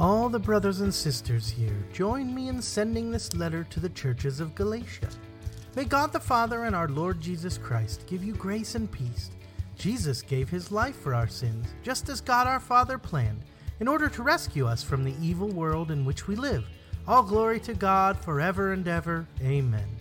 All the brothers and sisters here, join me in sending this letter to the churches of Galatia. May God the Father and our Lord Jesus Christ give you grace and peace. Jesus gave his life for our sins, just as God our Father planned, in order to rescue us from the evil world in which we live. All glory to God forever and ever. Amen.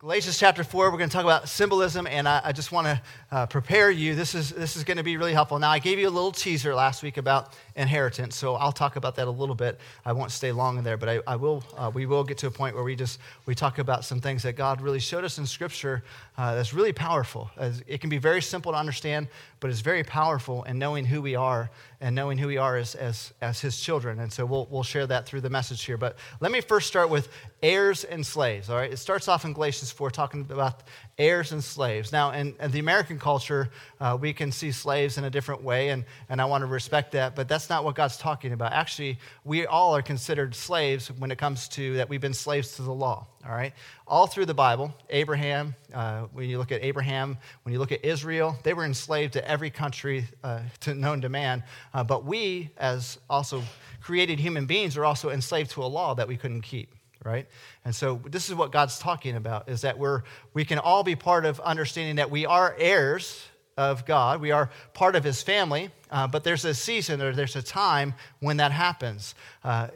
Galatians chapter 4, we're going to talk about symbolism, and I, I just want to uh, prepare you. This is, this is going to be really helpful. Now, I gave you a little teaser last week about inheritance, so I'll talk about that a little bit. I won't stay long in there, but I, I will, uh, we will get to a point where we just we talk about some things that God really showed us in Scripture uh, that's really powerful. As it can be very simple to understand, but it's very powerful in knowing who we are and knowing who we are as, as, as His children. And so we'll, we'll share that through the message here. But let me first start with heirs and slaves, all right? It starts off in Galatians 4 talking about heirs and slaves. Now, in, in the American culture, uh, we can see slaves in a different way, and, and I want to respect that, but that's not what God's talking about. Actually, we all are considered slaves when it comes to that we've been slaves to the law, all right? All through the Bible, Abraham, uh, when you look at Abraham, when you look at Israel, they were enslaved to every country uh, to, known to man, uh, but we, as also created human beings, are also enslaved to a law that we couldn't keep right? And so this is what god's talking about is that we're we can all be part of understanding that we are heirs of god. We are part of his family uh, but there's a season or there's a time when that happens. Uh,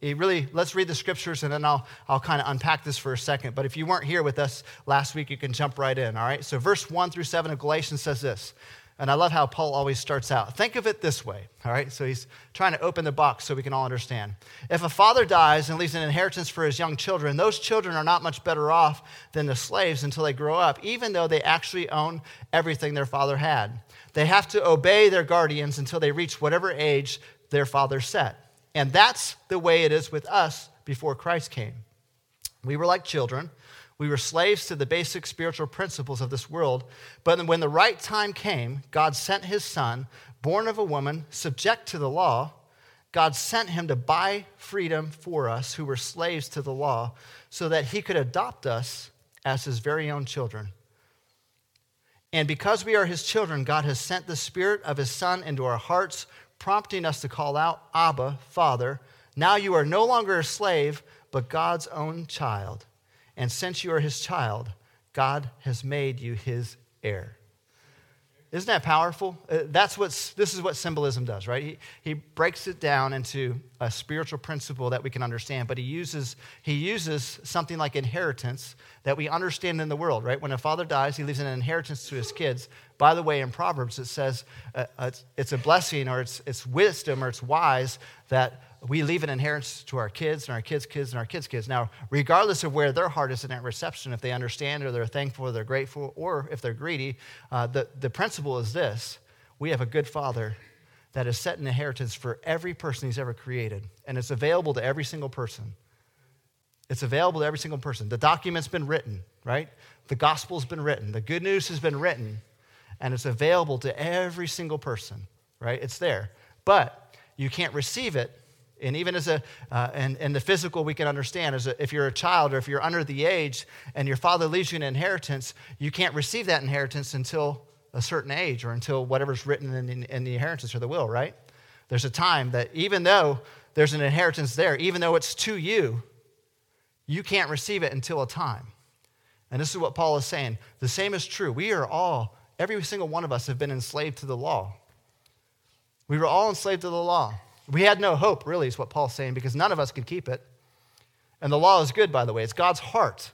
it, really let's read the scriptures and then i'll i'll kind of unpack this for a second. But if you weren't here with us last week you can jump right in all right? So verse 1 through 7 of galatians says this and I love how Paul always starts out. Think of it this way, all right? So he's trying to open the box so we can all understand. If a father dies and leaves an inheritance for his young children, those children are not much better off than the slaves until they grow up, even though they actually own everything their father had. They have to obey their guardians until they reach whatever age their father set. And that's the way it is with us before Christ came. We were like children we were slaves to the basic spiritual principles of this world. But when the right time came, God sent his son, born of a woman, subject to the law. God sent him to buy freedom for us who were slaves to the law so that he could adopt us as his very own children. And because we are his children, God has sent the spirit of his son into our hearts, prompting us to call out, Abba, Father. Now you are no longer a slave, but God's own child. And since you are his child, God has made you his heir. Isn't that powerful? Uh, that's what this is what symbolism does, right? He, he breaks it down into a spiritual principle that we can understand, but he uses, he uses something like inheritance that we understand in the world, right? When a father dies, he leaves an inheritance to his kids. By the way, in Proverbs, it says uh, it's, it's a blessing or it's, it's wisdom or it's wise that we leave an inheritance to our kids and our kids' kids and our kids' kids. Now, regardless of where their heart is in that reception, if they understand or they're thankful or they're grateful or if they're greedy, uh, the, the principle is this we have a good father that has set an inheritance for every person he's ever created, and it's available to every single person. It's available to every single person. The document's been written, right? The gospel's been written. The good news has been written, and it's available to every single person, right? It's there. But you can't receive it and even as a, uh, and, and the physical we can understand, as a, if you're a child or if you're under the age and your father leaves you an inheritance, you can't receive that inheritance until a certain age or until whatever's written in, in, in the inheritance or the will, right? There's a time that even though there's an inheritance there, even though it's to you, you can't receive it until a time. And this is what Paul is saying. The same is true. We are all, every single one of us have been enslaved to the law. We were all enslaved to the law. We had no hope, really, is what Paul's saying, because none of us could keep it. And the law is good, by the way. It's God's heart.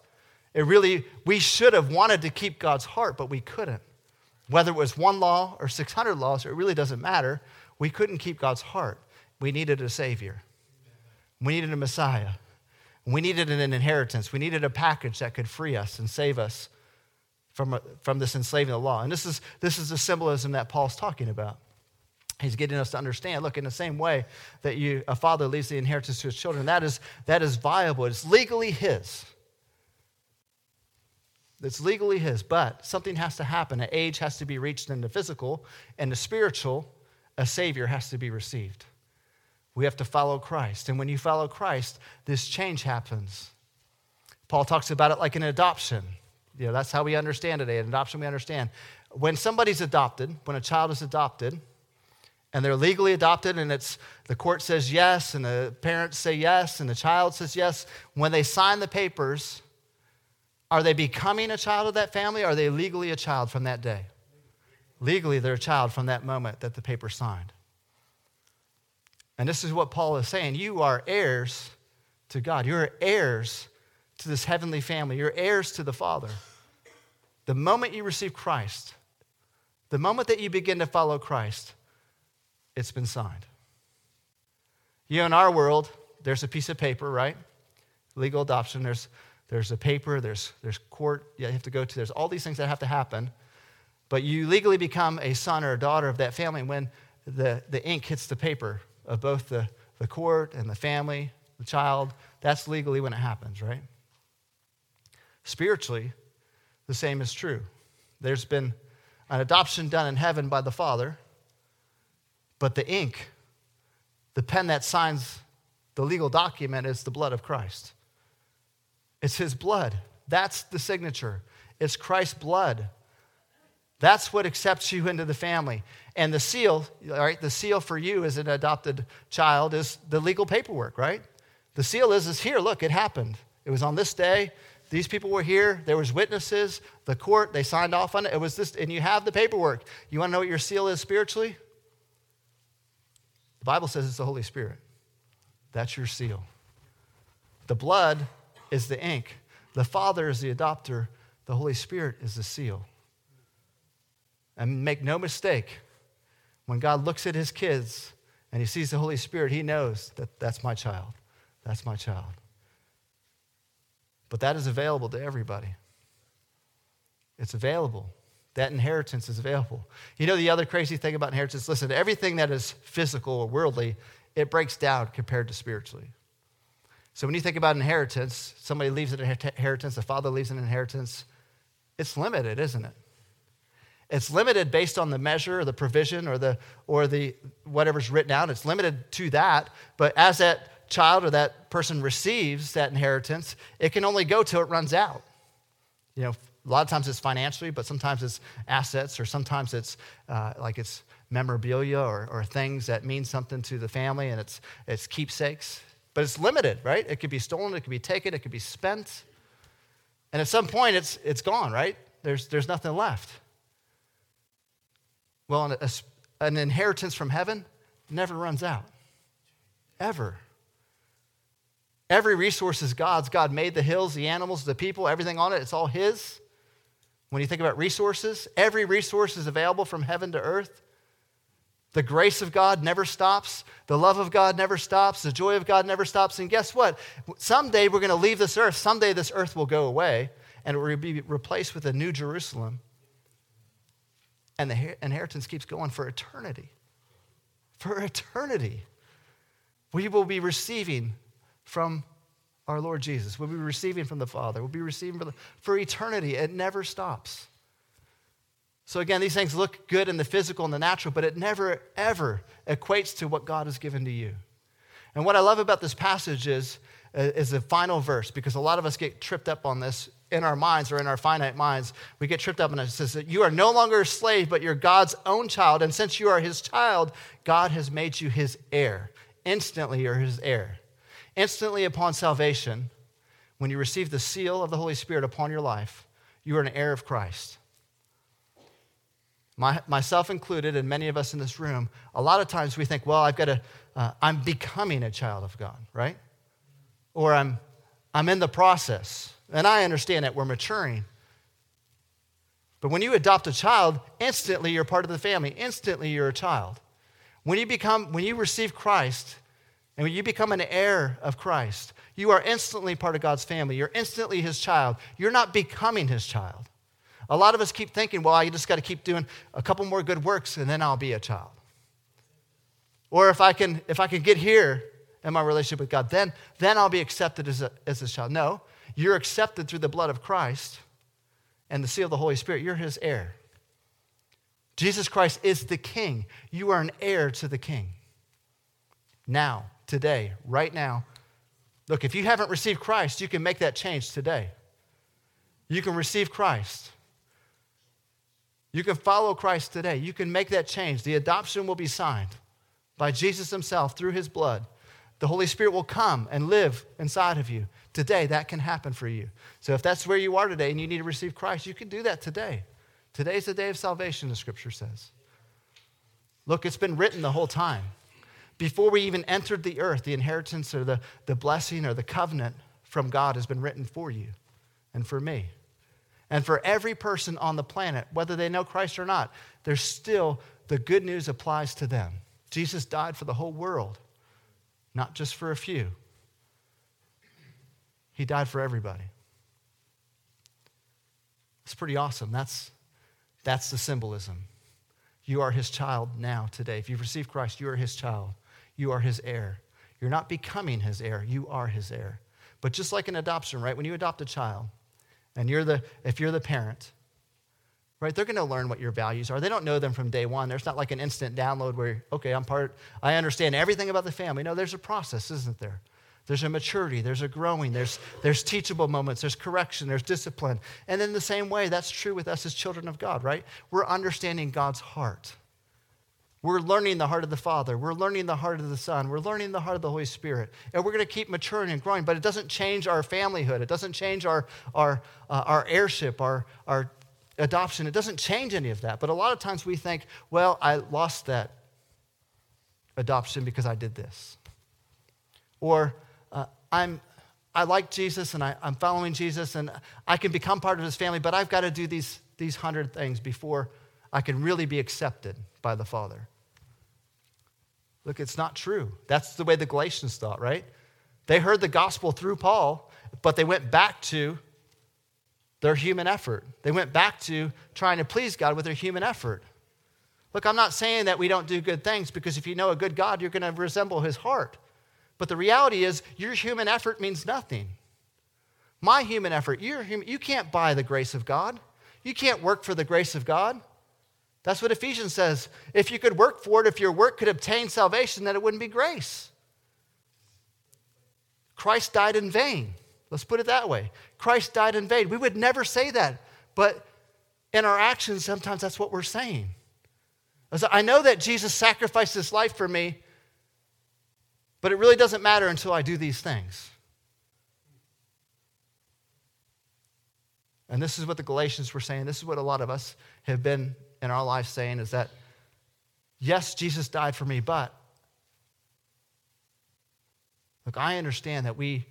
It really, we should have wanted to keep God's heart, but we couldn't. Whether it was one law or 600 laws, it really doesn't matter. We couldn't keep God's heart. We needed a Savior. We needed a Messiah. We needed an inheritance. We needed a package that could free us and save us from, from this enslaving the law. And this is, this is the symbolism that Paul's talking about. He's getting us to understand. Look, in the same way that you, a father leaves the inheritance to his children, that is, that is viable. It's legally his. It's legally his, but something has to happen. An age has to be reached in the physical, and the spiritual, a savior has to be received. We have to follow Christ. And when you follow Christ, this change happens. Paul talks about it like an adoption. You know, that's how we understand it. An adoption we understand. When somebody's adopted, when a child is adopted, and they're legally adopted, and it's the court says yes, and the parents say yes, and the child says yes. When they sign the papers, are they becoming a child of that family? Are they legally a child from that day? Legally, they're a child from that moment that the paper signed. And this is what Paul is saying. You are heirs to God. You're heirs to this heavenly family. You're heirs to the Father. The moment you receive Christ, the moment that you begin to follow Christ, it's been signed. You know, in our world, there's a piece of paper, right? Legal adoption, there's, there's a paper, there's, there's court you have to go to, there's all these things that have to happen. But you legally become a son or a daughter of that family when the, the ink hits the paper of both the, the court and the family, the child. That's legally when it happens, right? Spiritually, the same is true. There's been an adoption done in heaven by the Father, but the ink, the pen that signs the legal document, is the blood of Christ. It's His blood. That's the signature. It's Christ's blood. That's what accepts you into the family. And the seal, all right, the seal for you as an adopted child is the legal paperwork, right? The seal is, is here, look, it happened. It was on this day. These people were here. There was witnesses. The court, they signed off on it. It was this, and you have the paperwork. You want to know what your seal is spiritually? The Bible says it's the Holy Spirit. That's your seal. The blood is the ink. The Father is the adopter. The Holy Spirit is the seal. And make no mistake, when God looks at his kids and he sees the Holy Spirit, he knows that that's my child. That's my child. But that is available to everybody. It's available. That inheritance is available. You know the other crazy thing about inheritance? Listen, everything that is physical or worldly, it breaks down compared to spiritually. So when you think about inheritance, somebody leaves an inheritance, the father leaves an inheritance, it's limited, isn't it? It's limited based on the measure or the provision or the or the whatever's written out. It's limited to that. But as that child or that person receives that inheritance, it can only go till it runs out. You know, a lot of times it's financially, but sometimes it's assets, or sometimes it's uh, like it's memorabilia or, or things that mean something to the family, and it's, it's keepsakes. But it's limited, right? It could be stolen, it could be taken, it could be spent. And at some point, it's, it's gone, right? There's, there's nothing left. Well, an, an inheritance from heaven never runs out, ever. Every resource is God's. God made the hills, the animals, the people, everything on it. It's all His. When you think about resources, every resource is available from heaven to earth. The grace of God never stops. The love of God never stops. The joy of God never stops. And guess what? Someday we're going to leave this earth. Someday this earth will go away and it will be replaced with a new Jerusalem. And the inheritance keeps going for eternity. For eternity. We will be receiving from our Lord Jesus. We'll be receiving from the Father. We'll be receiving for, the, for eternity. It never stops. So, again, these things look good in the physical and the natural, but it never, ever equates to what God has given to you. And what I love about this passage is, uh, is the final verse, because a lot of us get tripped up on this in our minds or in our finite minds. We get tripped up, and it says that you are no longer a slave, but you're God's own child. And since you are his child, God has made you his heir. Instantly, you're his heir. Instantly upon salvation, when you receive the seal of the Holy Spirit upon your life, you are an heir of Christ. My, myself included, and many of us in this room, a lot of times we think, well, I've got to, uh, I'm becoming a child of God, right? Or I'm, I'm in the process. And I understand that we're maturing. But when you adopt a child, instantly you're part of the family. Instantly you're a child. When you become, when you receive Christ, and when you become an heir of Christ, you are instantly part of God's family. You're instantly his child. You're not becoming his child. A lot of us keep thinking, well, I just got to keep doing a couple more good works and then I'll be a child. Or if I can, if I can get here in my relationship with God, then, then I'll be accepted as a, as a child. No, you're accepted through the blood of Christ and the seal of the Holy Spirit. You're his heir. Jesus Christ is the king. You are an heir to the king. Now, today, right now. Look, if you haven't received Christ, you can make that change today. You can receive Christ. You can follow Christ today. You can make that change. The adoption will be signed. by Jesus himself through his blood. The Holy Spirit will come and live inside of you. Today, that can happen for you. So if that's where you are today and you need to receive Christ, you can do that today. Today's the day of salvation, the scripture says. Look, it's been written the whole time. Before we even entered the earth, the inheritance or the, the blessing or the covenant from God has been written for you and for me. And for every person on the planet, whether they know Christ or not, there's still the good news applies to them. Jesus died for the whole world, not just for a few. He died for everybody. It's pretty awesome. That's, that's the symbolism. You are his child now, today. If you've received Christ, you are his child. You are his heir. You're not becoming his heir, you are his heir. But just like an adoption, right? When you adopt a child, and you're the, if you're the parent, right, they're going to learn what your values are. They don't know them from day one. There's not like an instant download where, okay, I'm part, I understand everything about the family. No, there's a process, isn't there? There's a maturity, there's a growing, there's, there's teachable moments, there's correction, there's discipline. And in the same way, that's true with us as children of God, right? We're understanding God's heart. We're learning the heart of the Father. We're learning the heart of the Son. We're learning the heart of the Holy Spirit. And we're going to keep maturing and growing, but it doesn't change our familyhood. It doesn't change our, our, uh, our heirship, our, our adoption. It doesn't change any of that. But a lot of times we think, well, I lost that adoption because I did this. Or uh, I'm, I like Jesus and I, I'm following Jesus and I can become part of his family, but I've got to do these, these hundred things before I can really be accepted by the Father. Look, it's not true. That's the way the Galatians thought, right? They heard the gospel through Paul, but they went back to their human effort. They went back to trying to please God with their human effort. Look, I'm not saying that we don't do good things because if you know a good God, you're going to resemble his heart. But the reality is, your human effort means nothing. My human effort, human, you can't buy the grace of God. You can't work for the grace of God. That's what Ephesians says. If you could work for it, if your work could obtain salvation, then it wouldn't be grace. Christ died in vain. Let's put it that way. Christ died in vain. We would never say that, but in our actions, sometimes that's what we're saying. I know that Jesus sacrificed his life for me, but it really doesn't matter until I do these things. And this is what the Galatians were saying. This is what a lot of us have been in our life saying is that, yes, Jesus died for me, but look, I understand that we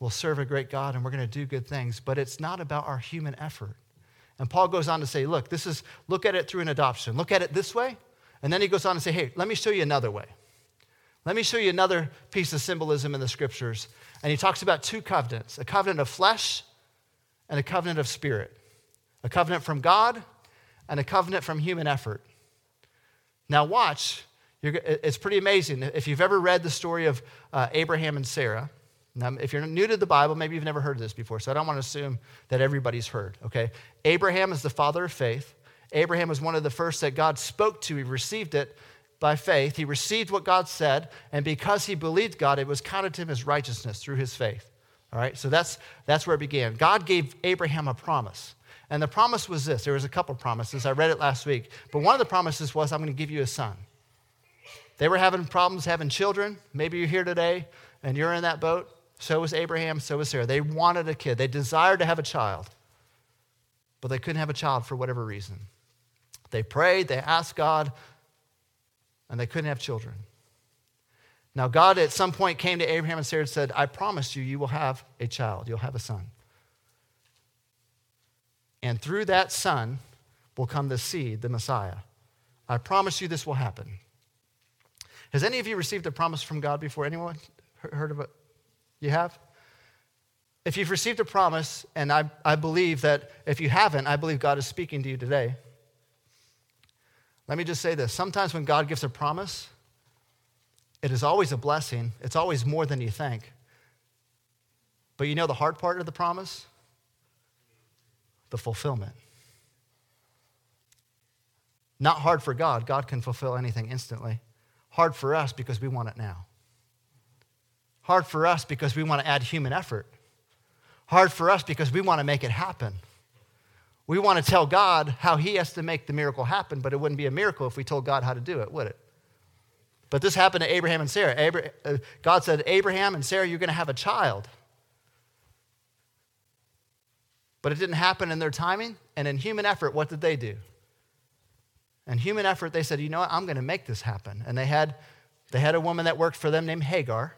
will serve a great God and we're going to do good things, but it's not about our human effort. And Paul goes on to say, look, this is, look at it through an adoption. Look at it this way. And then he goes on to say, hey, let me show you another way. Let me show you another piece of symbolism in the scriptures. And he talks about two covenants a covenant of flesh and a covenant of spirit. A covenant from God and a covenant from human effort. Now, watch. it's pretty amazing. If you've ever read the story of uh, Abraham and Sarah, now, if you're new to the Bible, maybe you've never heard this before, so I don't want to assume that everybody's heard, okay? Abraham is the father of faith. Abraham was one of the first that God spoke to. He received it by faith. He received what God said, and because he believed God, it was counted to him as righteousness through his faith. All right, so that's, that's where it began. God gave Abraham a promise. And the promise was this there was a couple promises. I read it last week. But one of the promises was, I'm going to give you a son. They were having problems having children. Maybe you're here today and you're in that boat. So was Abraham, so was Sarah. They wanted a kid, they desired to have a child, but they couldn't have a child for whatever reason. They prayed, they asked God, and they couldn't have children. Now, God at some point came to Abraham and Sarah and said, I promise you, you will have a child, you'll have a son. And through that son will come the seed, the Messiah. I promise you this will happen. Has any of you received a promise from God before? Anyone heard of it? You have? If you've received a promise, and I, I believe that if you haven't, I believe God is speaking to you today. Let me just say this. Sometimes when God gives a promise, it is always a blessing. It's always more than you think. But you know the hard part of the promise? The fulfillment. Not hard for God. God can fulfill anything instantly. Hard for us because we want it now. Hard for us because we want to add human effort. Hard for us because we want to make it happen. We want to tell God how He has to make the miracle happen, but it wouldn't be a miracle if we told God how to do it, would it? But this happened to Abraham and Sarah. Uh, God said, Abraham and Sarah, you're going to have a child. But it didn't happen in their timing. And in human effort, what did they do? In human effort, they said, you know what, I'm going to make this happen. And they had, they had a woman that worked for them named Hagar.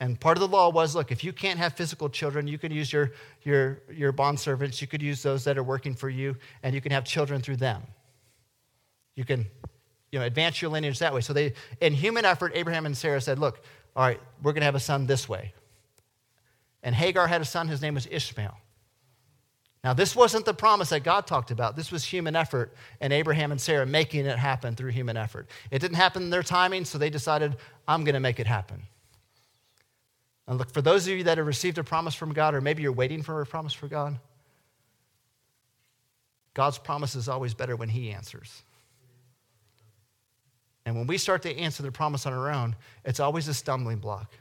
And part of the law was look, if you can't have physical children, you can use your, your, your bond servants, you could use those that are working for you, and you can have children through them. You can you know, advance your lineage that way. So they, in human effort, Abraham and Sarah said, look, all right, we're going to have a son this way. And Hagar had a son, his name was Ishmael. Now, this wasn't the promise that God talked about. This was human effort and Abraham and Sarah making it happen through human effort. It didn't happen in their timing, so they decided, I'm going to make it happen. And look, for those of you that have received a promise from God, or maybe you're waiting for a promise from God, God's promise is always better when He answers. And when we start to answer the promise on our own, it's always a stumbling block.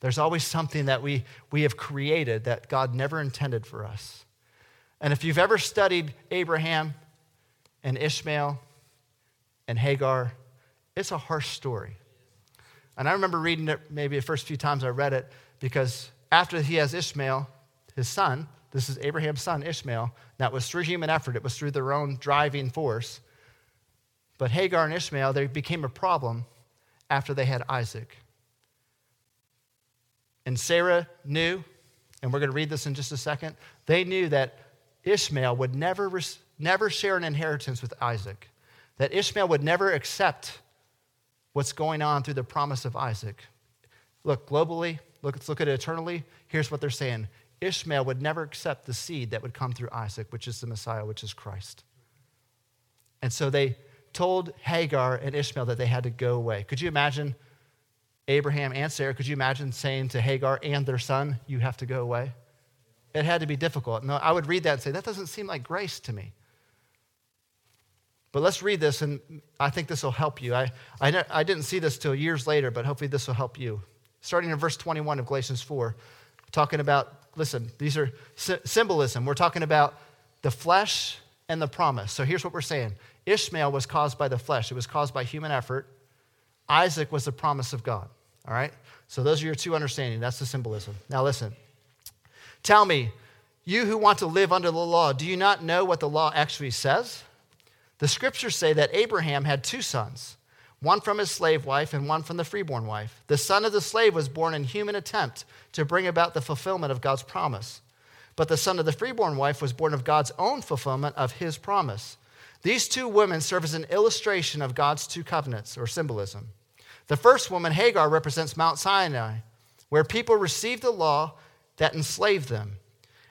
There's always something that we, we have created that God never intended for us. And if you've ever studied Abraham and Ishmael and Hagar, it's a harsh story. And I remember reading it maybe the first few times I read it because after he has Ishmael, his son, this is Abraham's son, Ishmael, that was through human effort, it was through their own driving force. But Hagar and Ishmael, they became a problem after they had Isaac. And Sarah knew, and we're going to read this in just a second, they knew that Ishmael would never, never share an inheritance with Isaac, that Ishmael would never accept what's going on through the promise of Isaac. Look, globally, look, let's look at it eternally. Here's what they're saying Ishmael would never accept the seed that would come through Isaac, which is the Messiah, which is Christ. And so they told Hagar and Ishmael that they had to go away. Could you imagine Abraham and Sarah? Could you imagine saying to Hagar and their son, You have to go away? It had to be difficult. No, I would read that and say, that doesn't seem like grace to me. But let's read this, and I think this will help you. I, I, I didn't see this till years later, but hopefully this will help you. Starting in verse 21 of Galatians 4, talking about, listen, these are symbolism. We're talking about the flesh and the promise. So here's what we're saying Ishmael was caused by the flesh, it was caused by human effort. Isaac was the promise of God. All right? So those are your two understanding. That's the symbolism. Now listen. Tell me, you who want to live under the law, do you not know what the law actually says? The scriptures say that Abraham had two sons, one from his slave wife and one from the freeborn wife. The son of the slave was born in human attempt to bring about the fulfillment of God's promise. But the son of the freeborn wife was born of God's own fulfillment of his promise. These two women serve as an illustration of God's two covenants or symbolism. The first woman, Hagar, represents Mount Sinai, where people received the law that enslaved them.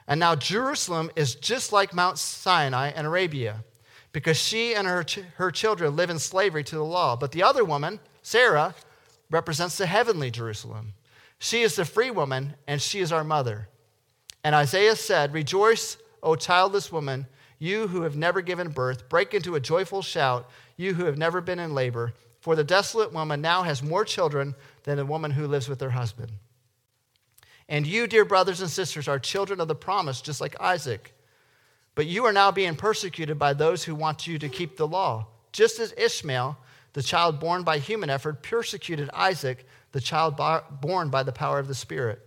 And now Jerusalem is just like Mount Sinai in Arabia because she and her, ch- her children live in slavery to the law. But the other woman, Sarah, represents the heavenly Jerusalem. She is the free woman, and she is our mother. And Isaiah said, Rejoice, O childless woman, you who have never given birth. Break into a joyful shout, you who have never been in labor. For the desolate woman now has more children than the woman who lives with her husband. And you, dear brothers and sisters, are children of the promise, just like Isaac. But you are now being persecuted by those who want you to keep the law, just as Ishmael, the child born by human effort, persecuted Isaac, the child born by the power of the Spirit.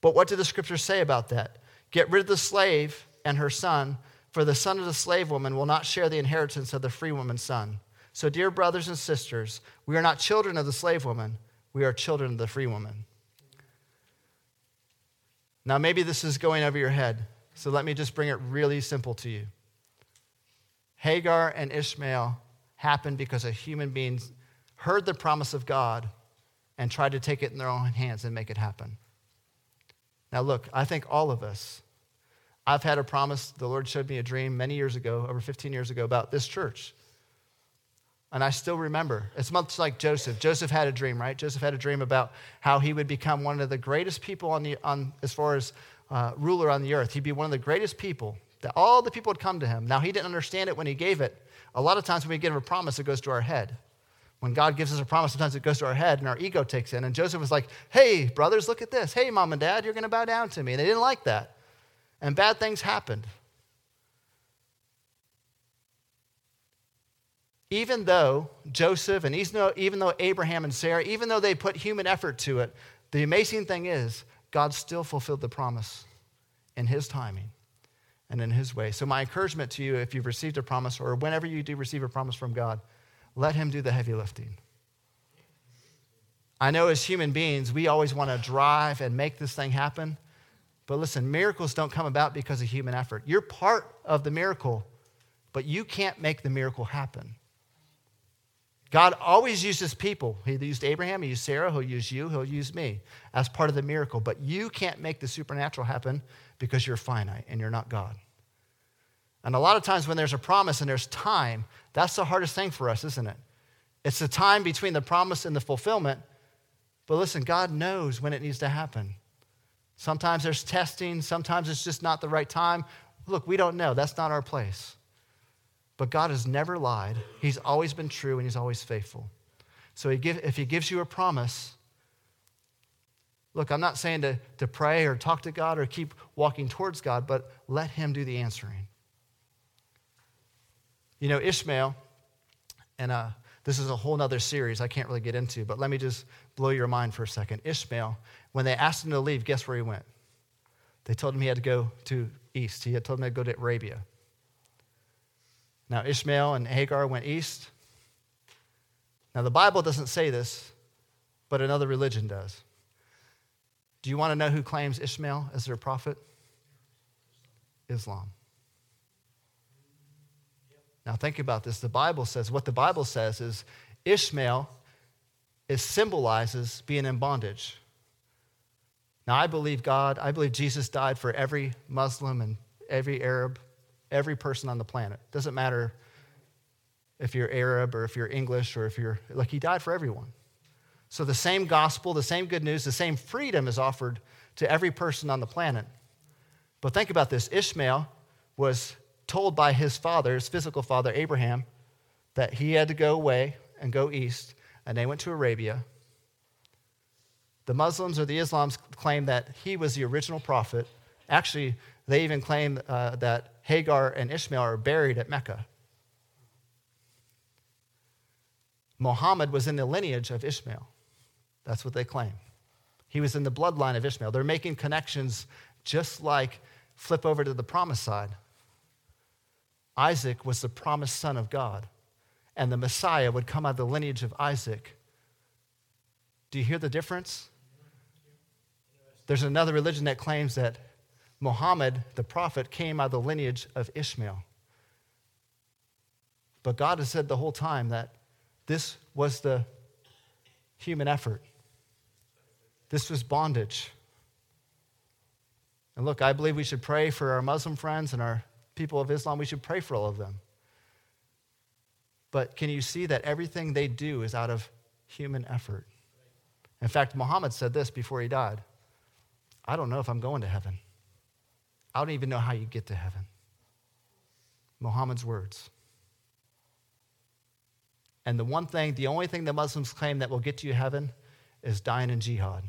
But what do the scriptures say about that? Get rid of the slave and her son, for the son of the slave woman will not share the inheritance of the free woman's son. So, dear brothers and sisters, we are not children of the slave woman, we are children of the free woman. Now, maybe this is going over your head, so let me just bring it really simple to you. Hagar and Ishmael happened because a human being heard the promise of God and tried to take it in their own hands and make it happen. Now, look, I think all of us, I've had a promise, the Lord showed me a dream many years ago, over 15 years ago, about this church. And I still remember. It's much like Joseph. Joseph had a dream, right? Joseph had a dream about how he would become one of the greatest people on the, on, as far as uh, ruler on the earth. He'd be one of the greatest people, that all the people would come to him. Now, he didn't understand it when he gave it. A lot of times when we give a promise, it goes to our head. When God gives us a promise, sometimes it goes to our head and our ego takes in. And Joseph was like, hey, brothers, look at this. Hey, mom and dad, you're going to bow down to me. And they didn't like that. And bad things happened. Even though Joseph and even though Abraham and Sarah, even though they put human effort to it, the amazing thing is God still fulfilled the promise in his timing and in his way. So, my encouragement to you, if you've received a promise or whenever you do receive a promise from God, let him do the heavy lifting. I know as human beings, we always want to drive and make this thing happen. But listen, miracles don't come about because of human effort. You're part of the miracle, but you can't make the miracle happen. God always uses people. He used Abraham, he used Sarah, he'll use you, he'll use me as part of the miracle. But you can't make the supernatural happen because you're finite and you're not God. And a lot of times when there's a promise and there's time, that's the hardest thing for us, isn't it? It's the time between the promise and the fulfillment. But listen, God knows when it needs to happen. Sometimes there's testing, sometimes it's just not the right time. Look, we don't know. That's not our place. But God has never lied. He's always been true and He's always faithful. So he give, if He gives you a promise, look, I'm not saying to, to pray or talk to God or keep walking towards God, but let Him do the answering. You know, Ishmael, and uh, this is a whole other series I can't really get into, but let me just blow your mind for a second. Ishmael, when they asked him to leave, guess where he went? They told him he had to go to east. He had told them to go to Arabia. Now, Ishmael and Hagar went east. Now, the Bible doesn't say this, but another religion does. Do you want to know who claims Ishmael as their prophet? Islam. Now, think about this. The Bible says, what the Bible says is Ishmael is symbolizes being in bondage. Now, I believe God, I believe Jesus died for every Muslim and every Arab every person on the planet. Doesn't matter if you're Arab or if you're English or if you're, like, he died for everyone. So the same gospel, the same good news, the same freedom is offered to every person on the planet. But think about this Ishmael was told by his father, his physical father, Abraham, that he had to go away and go east, and they went to Arabia. The Muslims or the Islams claim that he was the original prophet. Actually, they even claim uh, that Hagar and Ishmael are buried at Mecca. Muhammad was in the lineage of Ishmael. That's what they claim. He was in the bloodline of Ishmael. They're making connections just like flip over to the promised side. Isaac was the promised son of God, and the Messiah would come out of the lineage of Isaac. Do you hear the difference? There's another religion that claims that Muhammad, the prophet, came out of the lineage of Ishmael. But God has said the whole time that this was the human effort, this was bondage. And look, I believe we should pray for our Muslim friends and our people of Islam. We should pray for all of them. But can you see that everything they do is out of human effort? In fact, Muhammad said this before he died I don't know if I'm going to heaven. I don't even know how you get to heaven. Muhammad's words. And the one thing, the only thing the Muslims claim that will get you heaven is dying in jihad.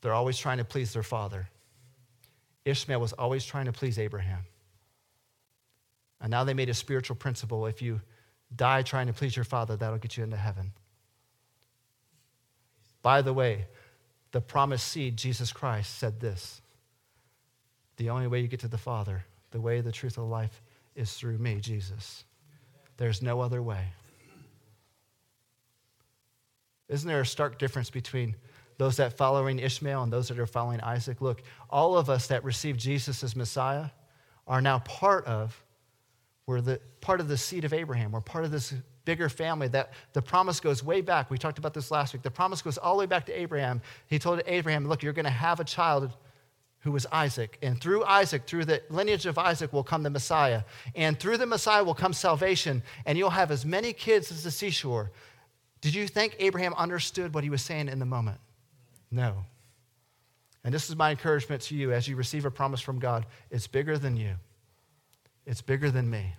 They're always trying to please their father. Ishmael was always trying to please Abraham. And now they made a spiritual principle if you die trying to please your father, that'll get you into heaven. By the way, the promised seed, Jesus Christ, said this the only way you get to the Father, the way, the truth, of life is through me, Jesus. There's no other way. Isn't there a stark difference between those that following Ishmael and those that are following Isaac? Look, all of us that receive Jesus as Messiah are now part of we're the part of the seed of Abraham. We're part of this bigger family that the promise goes way back. We talked about this last week. The promise goes all the way back to Abraham. He told Abraham, Look, you're going to have a child who was Isaac. And through Isaac, through the lineage of Isaac, will come the Messiah. And through the Messiah will come salvation, and you'll have as many kids as the seashore. Did you think Abraham understood what he was saying in the moment? No. And this is my encouragement to you as you receive a promise from God it's bigger than you, it's bigger than me.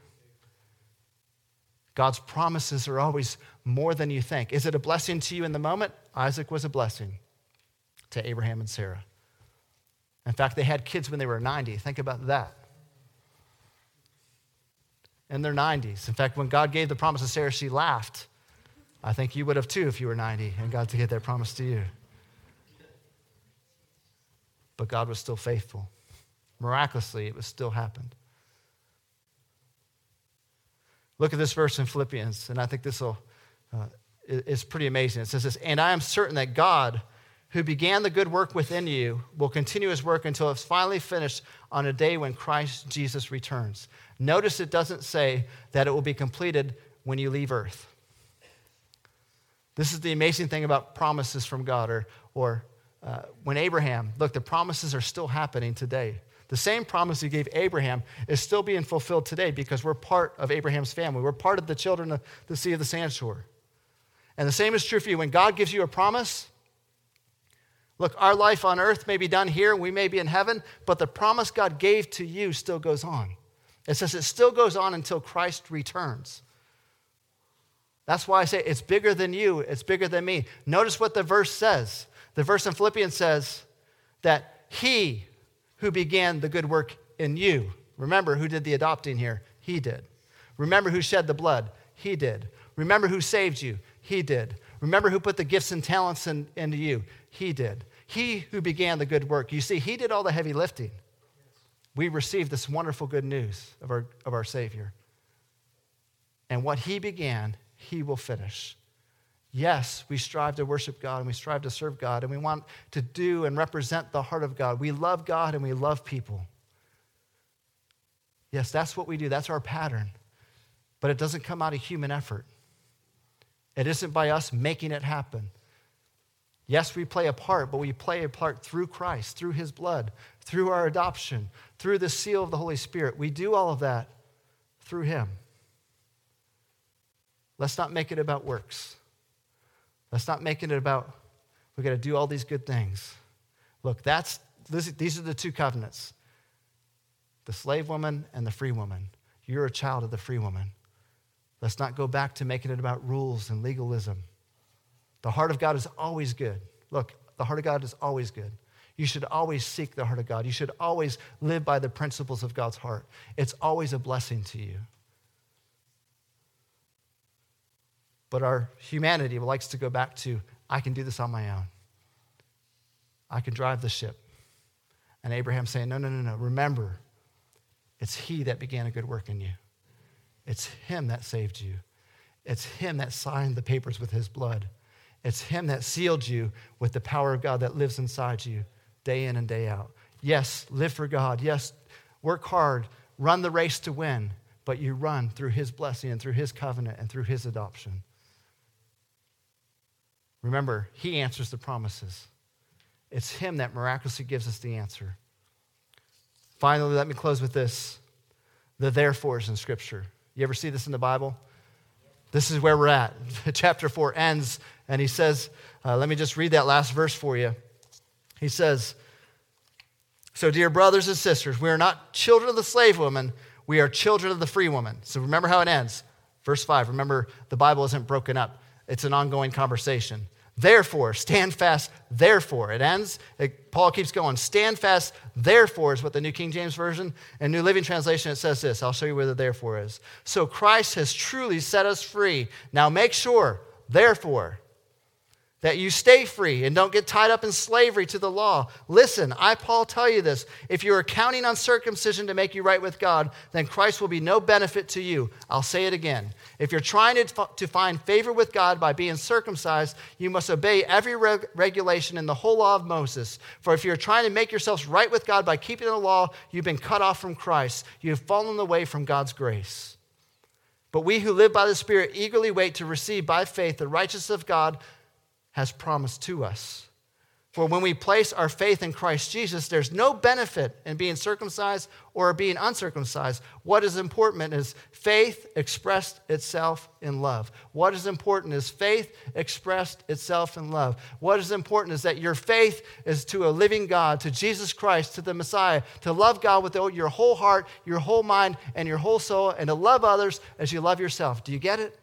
God's promises are always more than you think. Is it a blessing to you in the moment? Isaac was a blessing to Abraham and Sarah. In fact, they had kids when they were 90. Think about that. in their 90s. In fact, when God gave the promise to Sarah, she laughed. I think you would have too if you were 90 and God to get that promise to you. But God was still faithful. Miraculously, it was still happened. Look at this verse in Philippians, and I think this will uh, is pretty amazing. It says this, and I am certain that God, who began the good work within you, will continue his work until it's finally finished on a day when Christ Jesus returns. Notice it doesn't say that it will be completed when you leave earth. This is the amazing thing about promises from God, or, or uh, when Abraham, look, the promises are still happening today. The same promise he gave Abraham is still being fulfilled today because we're part of Abraham's family. We're part of the children of the sea of the sandshore. And the same is true for you. When God gives you a promise, look, our life on earth may be done here and we may be in heaven, but the promise God gave to you still goes on. It says it still goes on until Christ returns. That's why I say it's bigger than you, it's bigger than me. Notice what the verse says. The verse in Philippians says that he who began the good work in you, remember who did the adopting here? He did. Remember who shed the blood? He did. Remember who saved you? He did. Remember who put the gifts and talents in, into you? He did. He who began the good work. You see, he did all the heavy lifting we receive this wonderful good news of our, of our Savior. And what He began, He will finish. Yes, we strive to worship God and we strive to serve God and we want to do and represent the heart of God. We love God and we love people. Yes, that's what we do. That's our pattern. But it doesn't come out of human effort. It isn't by us making it happen. Yes, we play a part, but we play a part through Christ, through his blood, through our adoption, through the seal of the Holy Spirit. We do all of that through him. Let's not make it about works. Let's not make it about we got to do all these good things. Look, that's these are the two covenants. The slave woman and the free woman. You're a child of the free woman. Let's not go back to making it about rules and legalism. The heart of God is always good. Look, the heart of God is always good. You should always seek the heart of God. You should always live by the principles of God's heart. It's always a blessing to you. But our humanity likes to go back to, I can do this on my own. I can drive the ship. And Abraham saying, No, no, no, no. Remember, it's He that began a good work in you. It's Him that saved you. It's Him that signed the papers with His blood. It's Him that sealed you with the power of God that lives inside you day in and day out. Yes, live for God. Yes, work hard. Run the race to win, but you run through His blessing and through His covenant and through His adoption. Remember, He answers the promises. It's Him that miraculously gives us the answer. Finally, let me close with this the therefores in Scripture. You ever see this in the Bible? This is where we're at. Chapter 4 ends, and he says, uh, let me just read that last verse for you. He says, So, dear brothers and sisters, we are not children of the slave woman, we are children of the free woman. So, remember how it ends. Verse 5. Remember, the Bible isn't broken up, it's an ongoing conversation. Therefore, stand fast, therefore. It ends, it, Paul keeps going. Stand fast, therefore, is what the New King James Version and New Living Translation, it says this. I'll show you where the therefore is. So Christ has truly set us free. Now make sure, therefore, that you stay free and don't get tied up in slavery to the law. Listen, I, Paul, tell you this. If you are counting on circumcision to make you right with God, then Christ will be no benefit to you. I'll say it again. If you're trying to, to find favor with God by being circumcised, you must obey every reg- regulation in the whole law of Moses. For if you're trying to make yourselves right with God by keeping the law, you've been cut off from Christ. You have fallen away from God's grace. But we who live by the Spirit eagerly wait to receive by faith the righteousness of God has promised to us. For when we place our faith in Christ Jesus, there's no benefit in being circumcised or being uncircumcised. What is important is faith expressed itself in love. What is important is faith expressed itself in love. What is important is that your faith is to a living God, to Jesus Christ, to the Messiah, to love God with your whole heart, your whole mind, and your whole soul, and to love others as you love yourself. Do you get it?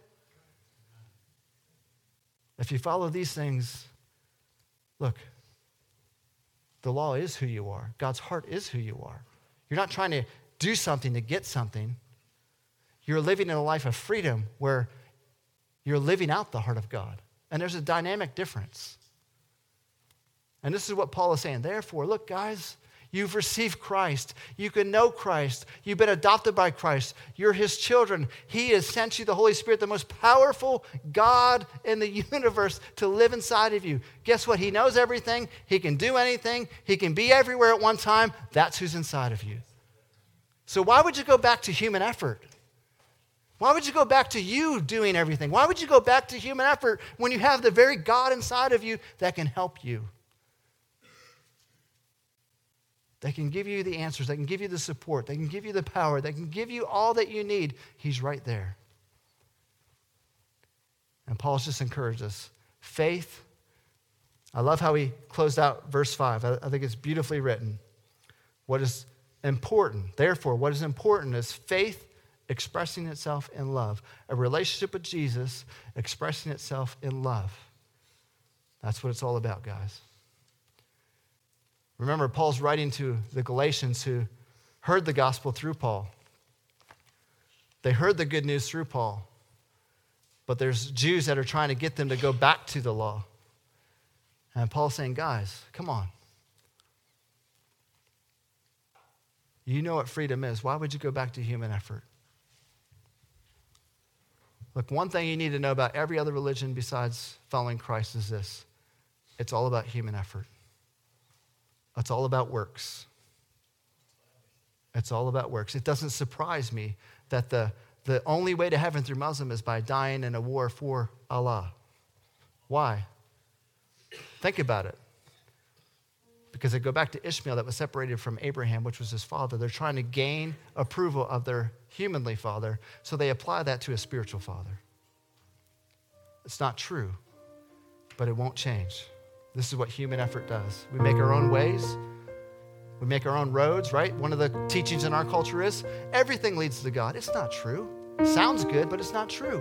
If you follow these things, look, the law is who you are. God's heart is who you are. You're not trying to do something to get something. you're living in a life of freedom where you're living out the heart of God. And there's a dynamic difference. And this is what Paul is saying. Therefore, look, guys, You've received Christ. You can know Christ. You've been adopted by Christ. You're his children. He has sent you the Holy Spirit, the most powerful God in the universe, to live inside of you. Guess what? He knows everything. He can do anything. He can be everywhere at one time. That's who's inside of you. So, why would you go back to human effort? Why would you go back to you doing everything? Why would you go back to human effort when you have the very God inside of you that can help you? They can give you the answers. They can give you the support. They can give you the power. They can give you all that you need. He's right there. And Paul's just encouraged us. Faith. I love how he closed out verse 5. I, I think it's beautifully written. What is important, therefore, what is important is faith expressing itself in love. A relationship with Jesus expressing itself in love. That's what it's all about, guys. Remember, Paul's writing to the Galatians who heard the gospel through Paul. They heard the good news through Paul. But there's Jews that are trying to get them to go back to the law. And Paul's saying, guys, come on. You know what freedom is. Why would you go back to human effort? Look, one thing you need to know about every other religion besides following Christ is this it's all about human effort. It's all about works. It's all about works. It doesn't surprise me that the, the only way to heaven through Muslim is by dying in a war for Allah. Why? Think about it. Because they go back to Ishmael that was separated from Abraham, which was his father. They're trying to gain approval of their humanly father, so they apply that to a spiritual father. It's not true, but it won't change. This is what human effort does. We make our own ways, we make our own roads, right? One of the teachings in our culture is everything leads to God. It's not true. Sounds good, but it's not true.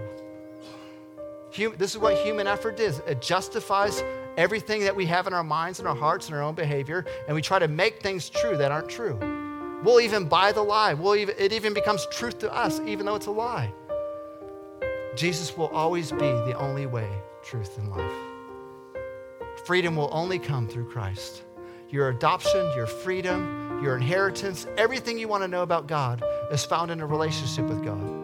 This is what human effort is it justifies everything that we have in our minds and our hearts and our own behavior, and we try to make things true that aren't true. We'll even buy the lie. We'll even, it even becomes truth to us, even though it's a lie. Jesus will always be the only way, truth, and life. Freedom will only come through Christ. Your adoption, your freedom, your inheritance, everything you want to know about God is found in a relationship with God.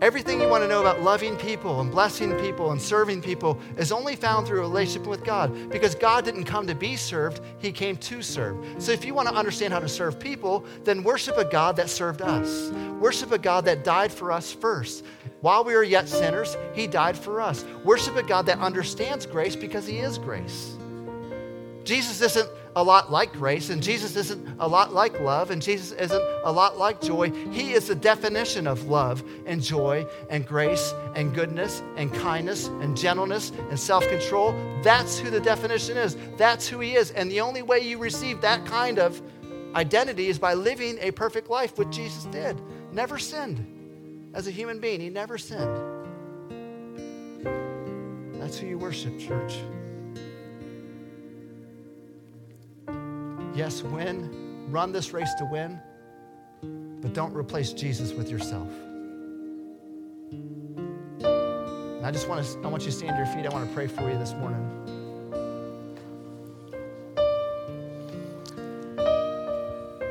Everything you want to know about loving people and blessing people and serving people is only found through a relationship with God because God didn't come to be served, He came to serve. So if you want to understand how to serve people, then worship a God that served us. Worship a God that died for us first. While we were yet sinners, He died for us. Worship a God that understands grace because He is grace. Jesus isn't a lot like grace, and Jesus isn't a lot like love, and Jesus isn't a lot like joy. He is the definition of love and joy and grace and goodness and kindness and gentleness and self control. That's who the definition is. That's who He is. And the only way you receive that kind of identity is by living a perfect life, which Jesus did. Never sinned as a human being, He never sinned. That's who you worship, church. Yes, win, run this race to win, but don't replace Jesus with yourself. And I just want to I want you to stand to your feet. I want to pray for you this morning.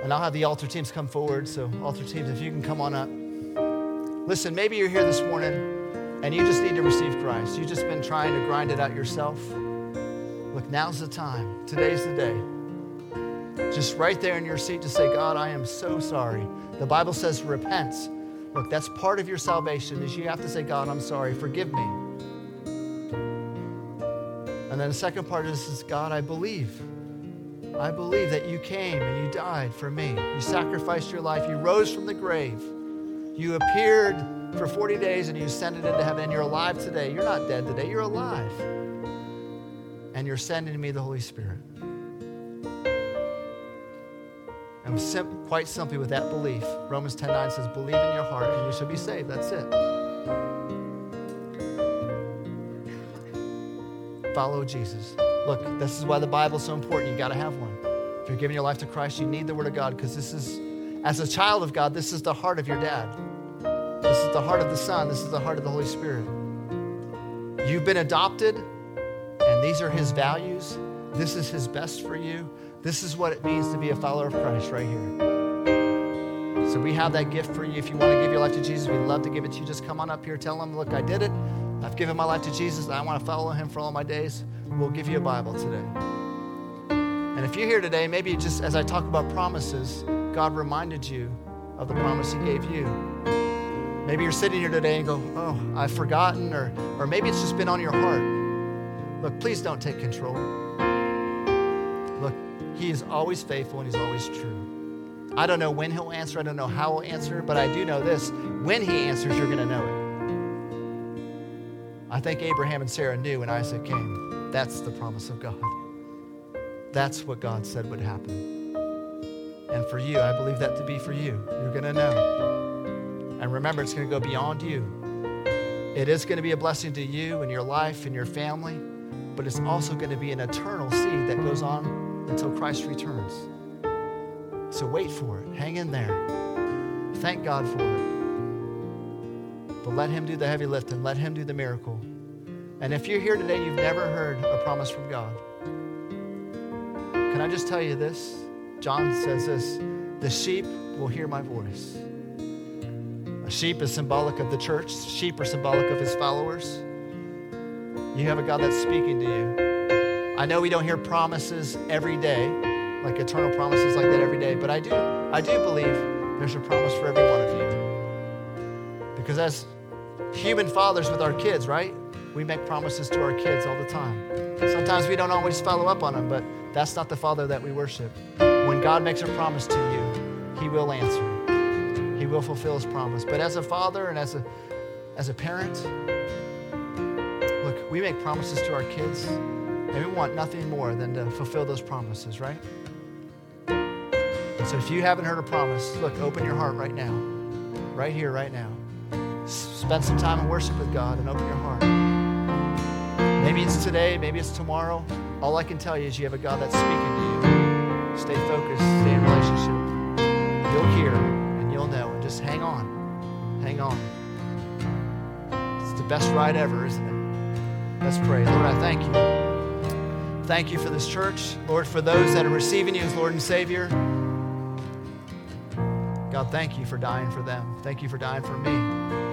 And I'll have the altar teams come forward. So, altar teams, if you can come on up. Listen, maybe you're here this morning and you just need to receive Christ. You've just been trying to grind it out yourself. Look, now's the time. Today's the day just right there in your seat to say, God, I am so sorry. The Bible says repent. Look, that's part of your salvation is you have to say, God, I'm sorry, forgive me. And then the second part is, is God, I believe. I believe that you came and you died for me. You sacrificed your life. You rose from the grave. You appeared for 40 days and you ascended into heaven and you're alive today. You're not dead today, you're alive. And you're sending me the Holy Spirit. And sim- quite simply, with that belief, Romans 10 9 says, Believe in your heart and you shall be saved. That's it. Follow Jesus. Look, this is why the Bible is so important. You got to have one. If you're giving your life to Christ, you need the Word of God because this is As a child of God, this is the heart of your dad. This is the heart of the Son. This is the heart of the Holy Spirit. You've been adopted, and these are His values. This is His best for you. This is what it means to be a follower of Christ right here. So we have that gift for you. If you want to give your life to Jesus, we'd love to give it to you. Just come on up here. Tell Him, look, I did it. I've given my life to Jesus. I want to follow Him for all my days. We'll give you a Bible today. And if you're here today, maybe just as I talk about promises, God reminded you of the promise He gave you. Maybe you're sitting here today and go, Oh, I've forgotten, or, or maybe it's just been on your heart. Look, please don't take control. Look, He is always faithful and He's always true. I don't know when He'll answer, I don't know how He'll answer, but I do know this when He answers, you're going to know it. I think Abraham and Sarah knew when Isaac came. That's the promise of God. That's what God said would happen. And for you, I believe that to be for you. You're going to know. And remember, it's going to go beyond you. It is going to be a blessing to you and your life and your family, but it's also going to be an eternal seed that goes on until Christ returns. So wait for it. Hang in there. Thank God for it. But let Him do the heavy lifting, let Him do the miracle. And if you're here today, you've never heard a promise from God. Can I just tell you this? John says this the sheep will hear my voice. A sheep is symbolic of the church, sheep are symbolic of his followers. You have a God that's speaking to you. I know we don't hear promises every day, like eternal promises like that every day, but I do I do believe there's a promise for every one of you. Because as human fathers with our kids, right? We make promises to our kids all the time. Sometimes we don't always follow up on them, but that's not the Father that we worship. God makes a promise to you, He will answer. He will fulfill His promise. But as a father and as a, as a parent, look, we make promises to our kids, and we want nothing more than to fulfill those promises, right? And so if you haven't heard a promise, look, open your heart right now, right here, right now. Spend some time in worship with God and open your heart. Maybe it's today, maybe it's tomorrow. All I can tell you is you have a God that's speaking to you. Stay focused, stay in relationship. You'll hear and you'll know. And just hang on. Hang on. It's the best ride ever, isn't it? Let's pray. Lord, I thank you. Thank you for this church. Lord, for those that are receiving you as Lord and Savior. God, thank you for dying for them. Thank you for dying for me.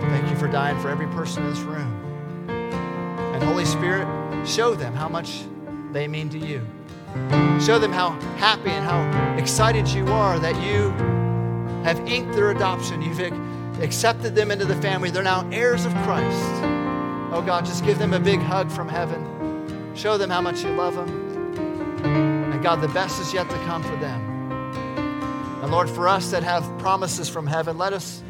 Thank you for dying for every person in this room. And Holy Spirit, show them how much they mean to you. Show them how happy and how excited you are that you have inked their adoption. You've accepted them into the family. They're now heirs of Christ. Oh God, just give them a big hug from heaven. Show them how much you love them. And God, the best is yet to come for them. And Lord, for us that have promises from heaven, let us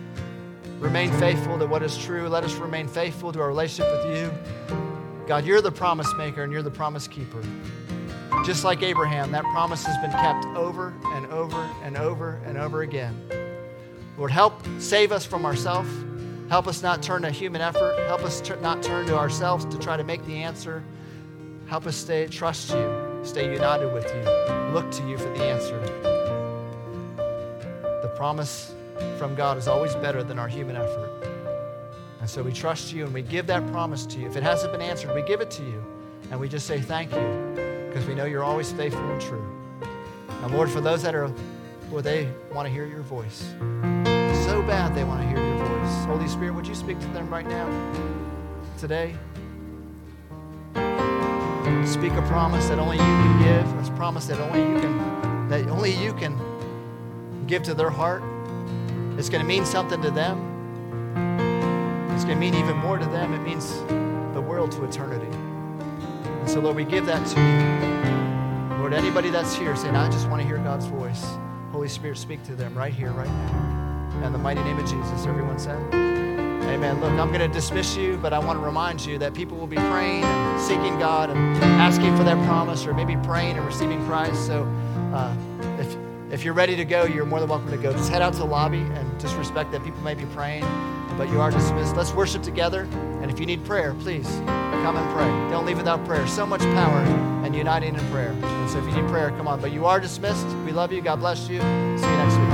remain faithful to what is true. Let us remain faithful to our relationship with you. God, you're the promise maker and you're the promise keeper. Just like Abraham, that promise has been kept over and over and over and over again. Lord, help save us from ourselves. Help us not turn to human effort. Help us not turn to ourselves to try to make the answer. Help us stay, trust you, stay united with you, look to you for the answer. The promise from God is always better than our human effort. And so we trust you and we give that promise to you. If it hasn't been answered, we give it to you. And we just say thank you because we know you're always faithful and true. And Lord, for those that are where they want to hear your voice, so bad they want to hear your voice. Holy Spirit, would you speak to them right now, today? Speak a promise that only you can give, a promise that only you can, that only you can give to their heart. It's going to mean something to them. It's going to mean even more to them. It means the world to eternity. And so, Lord, we give that to you. Lord, anybody that's here saying, I just want to hear God's voice, Holy Spirit, speak to them right here, right now. In the mighty name of Jesus, everyone said, Amen. Look, I'm going to dismiss you, but I want to remind you that people will be praying and seeking God and asking for that promise, or maybe praying and receiving Christ. So, uh, if if you're ready to go, you're more than welcome to go. Just head out to the lobby and just respect that people may be praying, but you are dismissed. Let's worship together. And if you need prayer, please come and pray. Don't leave without prayer. So much power and uniting in prayer. And so if you need prayer, come on. But you are dismissed. We love you. God bless you. See you next week.